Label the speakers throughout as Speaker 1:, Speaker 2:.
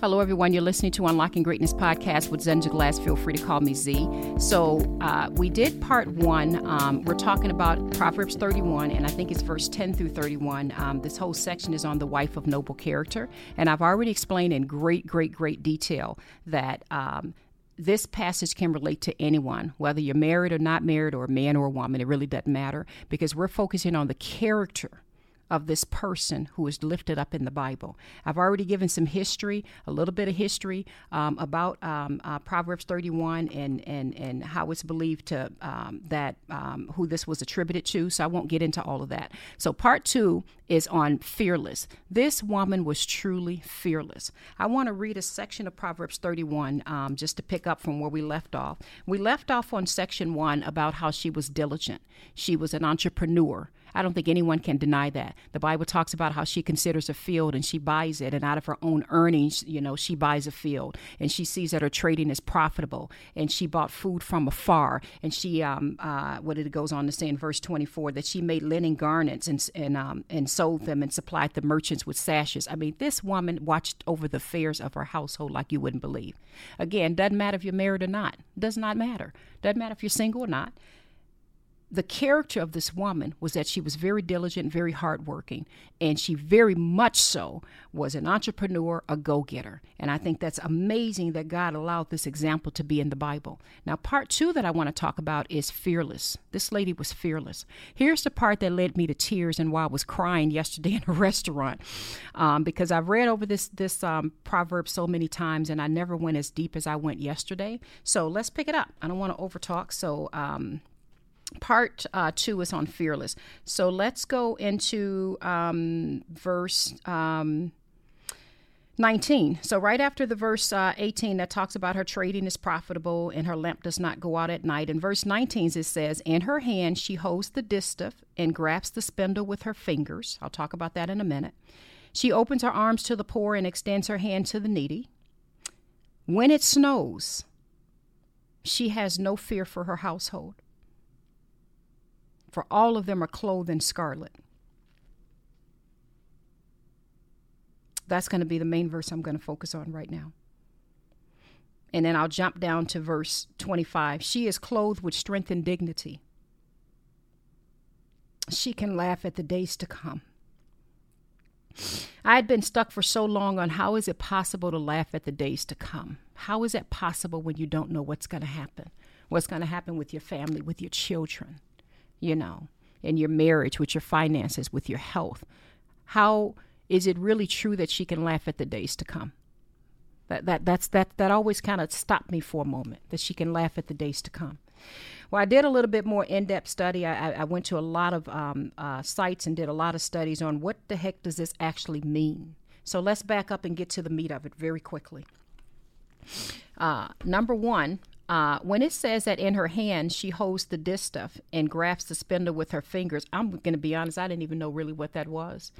Speaker 1: Hello, everyone. You're listening to Unlocking Greatness podcast with Zenja Glass. Feel free to call me Z. So, uh, we did part one. Um, we're talking about Proverbs 31, and I think it's verse 10 through 31. Um, this whole section is on the wife of noble character. And I've already explained in great, great, great detail that. Um, this passage can relate to anyone, whether you're married or not married, or a man or a woman. It really doesn't matter because we're focusing on the character of this person who is lifted up in the Bible. I've already given some history, a little bit of history um, about um, uh, Proverbs 31 and, and, and how it's believed to um, that um, who this was attributed to. So I won't get into all of that. So part two is on fearless. This woman was truly fearless. I want to read a section of Proverbs 31 um, just to pick up from where we left off. We left off on section one about how she was diligent. She was an entrepreneur. I don't think anyone can deny that. The Bible talks about how she considers a field and she buys it, and out of her own earnings, you know, she buys a field, and she sees that her trading is profitable, and she bought food from afar, and she, um, uh, what it goes on to say in verse 24, that she made linen garments and and um, and sold them and supplied the merchants with sashes. I mean, this woman watched over the affairs of her household like you wouldn't believe. Again, doesn't matter if you're married or not. Does not matter. Doesn't matter if you're single or not the character of this woman was that she was very diligent, very hardworking, and she very much so was an entrepreneur, a go getter. And I think that's amazing that God allowed this example to be in the Bible. Now, part two that I want to talk about is fearless. This lady was fearless. Here's the part that led me to tears and why I was crying yesterday in a restaurant um, because I've read over this, this um, proverb so many times and I never went as deep as I went yesterday. So let's pick it up. I don't want to overtalk. So, um, part uh, two is on fearless. So let's go into um, verse um, 19. So, right after the verse uh, 18 that talks about her trading is profitable and her lamp does not go out at night, in verse 19 it says, In her hand she holds the distaff and grasps the spindle with her fingers. I'll talk about that in a minute. She opens her arms to the poor and extends her hand to the needy. When it snows, she has no fear for her household for all of them are clothed in scarlet. That's going to be the main verse I'm going to focus on right now. And then I'll jump down to verse 25. She is clothed with strength and dignity. She can laugh at the days to come. I had been stuck for so long on how is it possible to laugh at the days to come? How is that possible when you don't know what's going to happen? What's going to happen with your family, with your children? You know, in your marriage, with your finances, with your health. How is it really true that she can laugh at the days to come? That that that's that that always kind of stopped me for a moment. That she can laugh at the days to come. Well, I did a little bit more in-depth study. I, I went to a lot of um, uh, sites and did a lot of studies on what the heck does this actually mean. So let's back up and get to the meat of it very quickly. Uh, number one, uh, when it says that in her hand she holds the distaff and grasps the spindle with her fingers, I'm going to be honest, I didn't even know really what that was.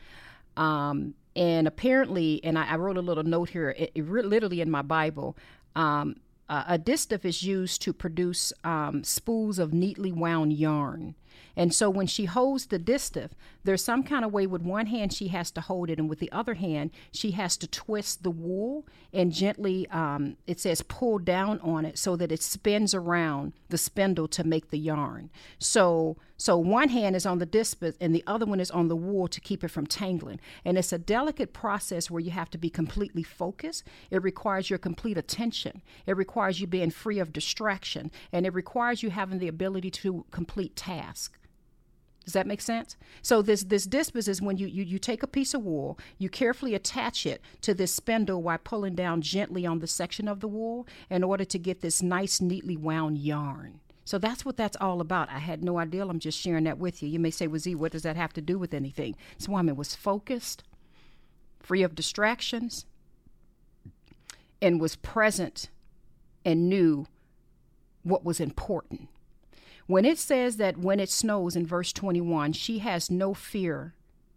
Speaker 1: Um, and apparently, and I, I, wrote a little note here, it, it literally in my Bible. Um, a distaff is used to produce um, spools of neatly wound yarn. And so when she holds the distaff, there's some kind of way with one hand she has to hold it, and with the other hand she has to twist the wool and gently, um, it says, pull down on it so that it spins around the spindle to make the yarn. So so one hand is on the distaff and the other one is on the wool to keep it from tangling. And it's a delicate process where you have to be completely focused. It requires your complete attention. It requires you being free of distraction, and it requires you having the ability to complete tasks. Does that make sense? So this this dispus is when you, you you take a piece of wool, you carefully attach it to this spindle while pulling down gently on the section of the wool in order to get this nice, neatly wound yarn. So that's what that's all about. I had no idea. I'm just sharing that with you. You may say, well, Z, what does that have to do with anything? This woman was focused, free of distractions, and was present and knew what was important. When it says that when it snows in verse 21, she has no fear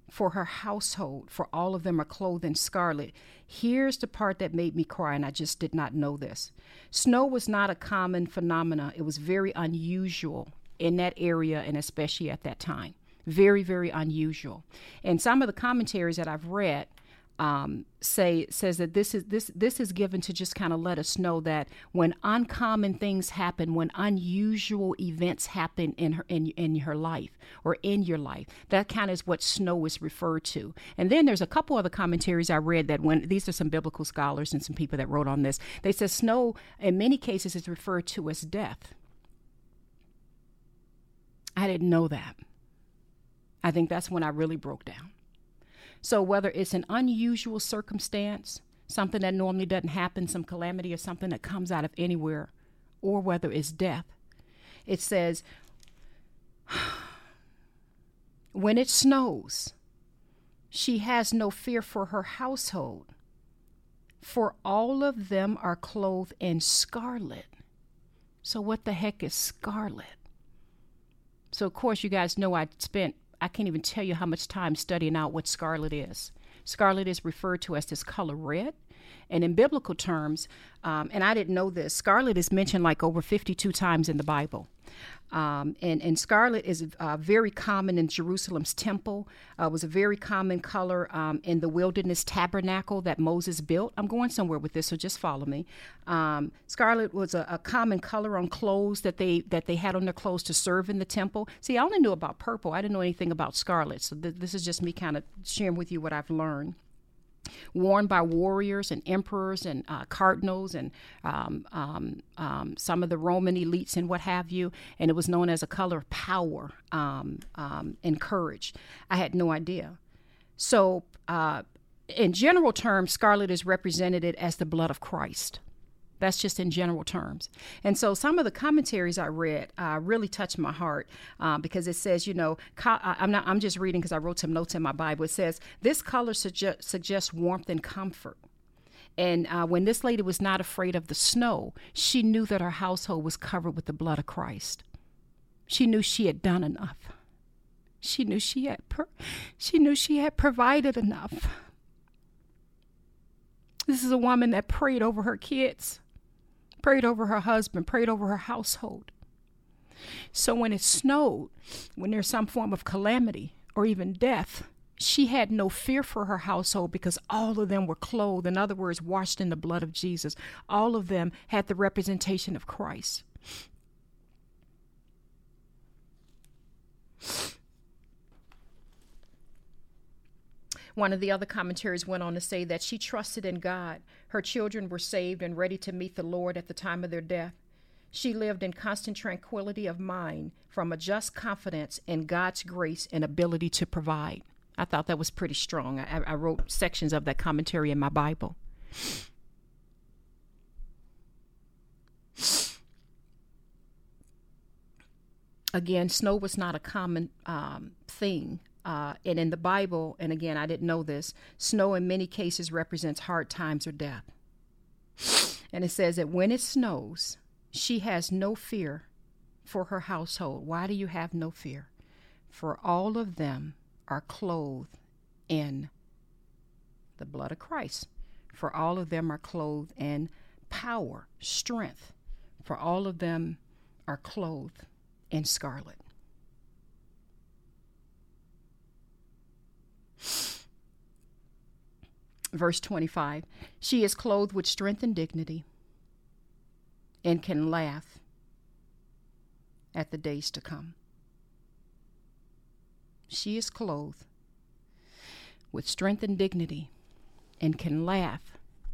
Speaker 1: for her household, for all of them are clothed in scarlet. Here's the part that made me cry, and I just did not know this. Snow was not a common phenomenon, it was very unusual in that area and especially at that time. Very, very unusual. And some of the commentaries that I've read um, say says that this is this this is given to just kind of let us know that when uncommon things happen, when unusual events happen in her in in her life or in your life, that kind of is what snow is referred to. And then there's a couple other commentaries I read that when these are some biblical scholars and some people that wrote on this, they said snow in many cases is referred to as death. I didn't know that. I think that's when I really broke down. So, whether it's an unusual circumstance, something that normally doesn't happen, some calamity or something that comes out of anywhere, or whether it's death, it says, when it snows, she has no fear for her household, for all of them are clothed in scarlet. So, what the heck is scarlet? So, of course, you guys know I spent I can't even tell you how much time studying out what scarlet is. Scarlet is referred to as this color red. And in biblical terms, um, and I didn't know this, scarlet is mentioned like over 52 times in the Bible. Um, and, and scarlet is uh, very common in Jerusalem's temple. Uh, was a very common color um, in the wilderness tabernacle that Moses built. I'm going somewhere with this, so just follow me. Um, scarlet was a, a, common color on clothes that they that they had on their clothes to serve in the temple. See, I only knew about purple. I didn't know anything about scarlet, so th- this is just me kind of sharing with you what I've learned worn by warriors and emperors and uh, cardinals and um, um, um, some of the Roman elites and what have you. And it was known as a color of power um, um, and courage. I had no idea. So, uh, in general terms, scarlet is represented as the blood of Christ. That's just in general terms. And so some of the commentaries I read uh, really touched my heart uh, because it says, you know, co- I'm not. I'm just reading because I wrote some notes in my Bible. It says this color suge- suggests warmth and comfort. And uh, when this lady was not afraid of the snow, she knew that her household was covered with the blood of Christ. She knew she had done enough. She knew she had. Per- she knew she had provided enough. This is a woman that prayed over her kids prayed over her husband, prayed over her household. So when it snowed, when there's some form of calamity or even death, she had no fear for her household because all of them were clothed, in other words, washed in the blood of Jesus. All of them had the representation of Christ. One of the other commentaries went on to say that she trusted in God. Her children were saved and ready to meet the Lord at the time of their death. She lived in constant tranquility of mind from a just confidence in God's grace and ability to provide. I thought that was pretty strong. I, I wrote sections of that commentary in my Bible. Again, snow was not a common um, thing uh, and in the Bible, and again, I didn't know this, snow in many cases represents hard times or death. And it says that when it snows, she has no fear for her household. Why do you have no fear? For all of them are clothed in the blood of Christ. For all of them are clothed in power, strength. For all of them are clothed in scarlet. Verse 25 She is clothed with strength and dignity and can laugh at the days to come. She is clothed with strength and dignity and can laugh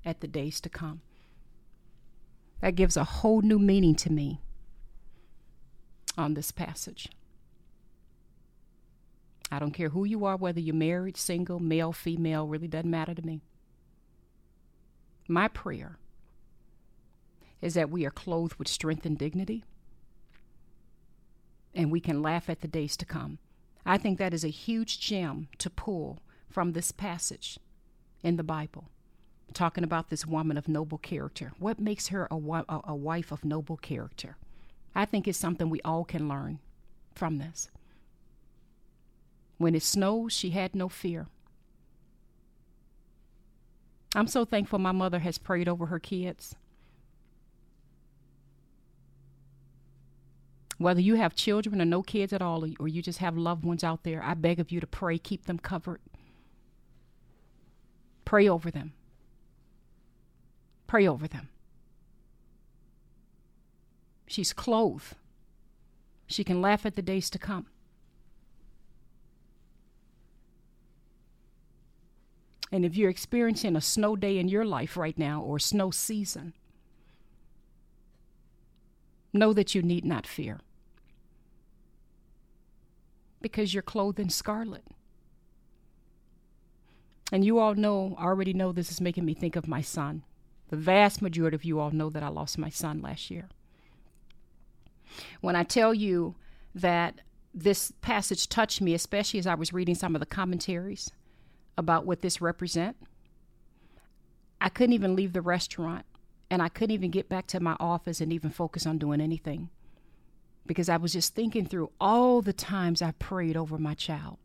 Speaker 1: at the days to come. That gives a whole new meaning to me on this passage. I don't care who you are, whether you're married, single, male, female, really doesn't matter to me. My prayer is that we are clothed with strength and dignity and we can laugh at the days to come. I think that is a huge gem to pull from this passage in the Bible, talking about this woman of noble character. What makes her a, a, wife of noble character? I think it's something we all can learn from this. When it snows, she had no fear. I'm so thankful my mother has prayed over her kids. Whether you have children or no kids at all, or you just have loved ones out there, I beg of you to pray, keep them covered. Pray over them. Pray over them. She's clothed. She can laugh at the days to come. And if you're experiencing a snow day in your life right now or snow season, know that you need not fear because you're clothed in scarlet. And you all know, already know this is making me think of my son. The vast majority of you all know that I lost my son last year. When I tell you that this passage touched me, especially as I was reading some of the commentaries about what this represent, I couldn't even leave the restaurant and I couldn't even get back to my office and even focus on doing anything because I was just thinking through all the times I prayed over my child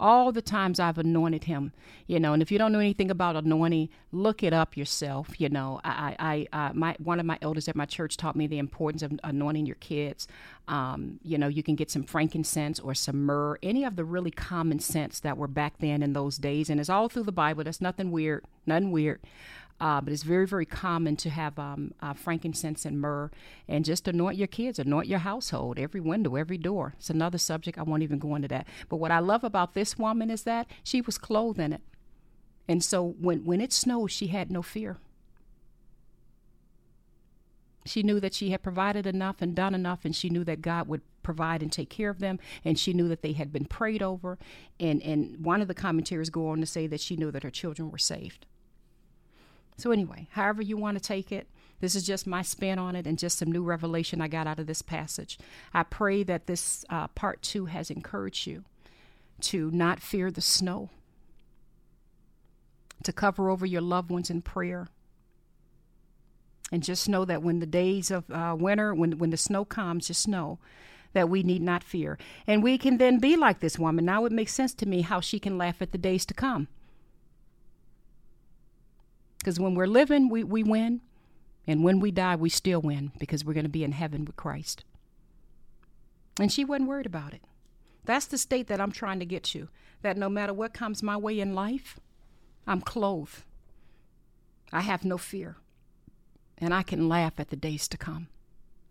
Speaker 1: all the times I've anointed him, you know. And if you don't know anything about anointing, look it up yourself. You know, I, I, I my one of my elders at my church taught me the importance of anointing your kids. Um, you know, you can get some frankincense or some myrrh, any of the really common scents that were back then in those days, and it's all through the Bible. That's nothing weird, nothing weird. Uh, but it's very, very common to have um, uh, frankincense and myrrh and just anoint your kids, anoint your household, every window, every door. It's another subject. I won't even go into that. But what I love about this woman is that she was clothed in it. And so when, when it snowed, she had no fear. She knew that she had provided enough and done enough, and she knew that God would provide and take care of them, and she knew that they had been prayed over. And, and one of the commentaries go on to say that she knew that her children were saved. So, anyway, however you want to take it, this is just my spin on it and just some new revelation I got out of this passage. I pray that this uh, part two has encouraged you to not fear the snow, to cover over your loved ones in prayer. And just know that when the days of uh, winter, when, when the snow comes, just know that we need not fear. And we can then be like this woman. Now it makes sense to me how she can laugh at the days to come. Because when we're living, we, we win. And when we die, we still win because we're going to be in heaven with Christ. And she wasn't worried about it. That's the state that I'm trying to get to. That no matter what comes my way in life, I'm clothed. I have no fear. And I can laugh at the days to come.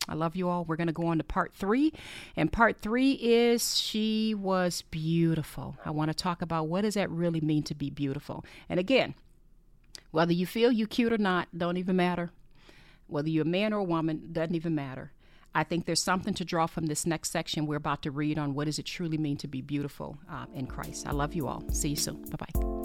Speaker 1: I love you all. We're going to go on to part three. And part three is she was beautiful. I want to talk about what does that really mean to be beautiful. And again, whether you feel you're cute or not, don't even matter. Whether you're a man or a woman, doesn't even matter. I think there's something to draw from this next section we're about to read on what does it truly mean to be beautiful uh, in Christ. I love you all. See you soon. Bye bye.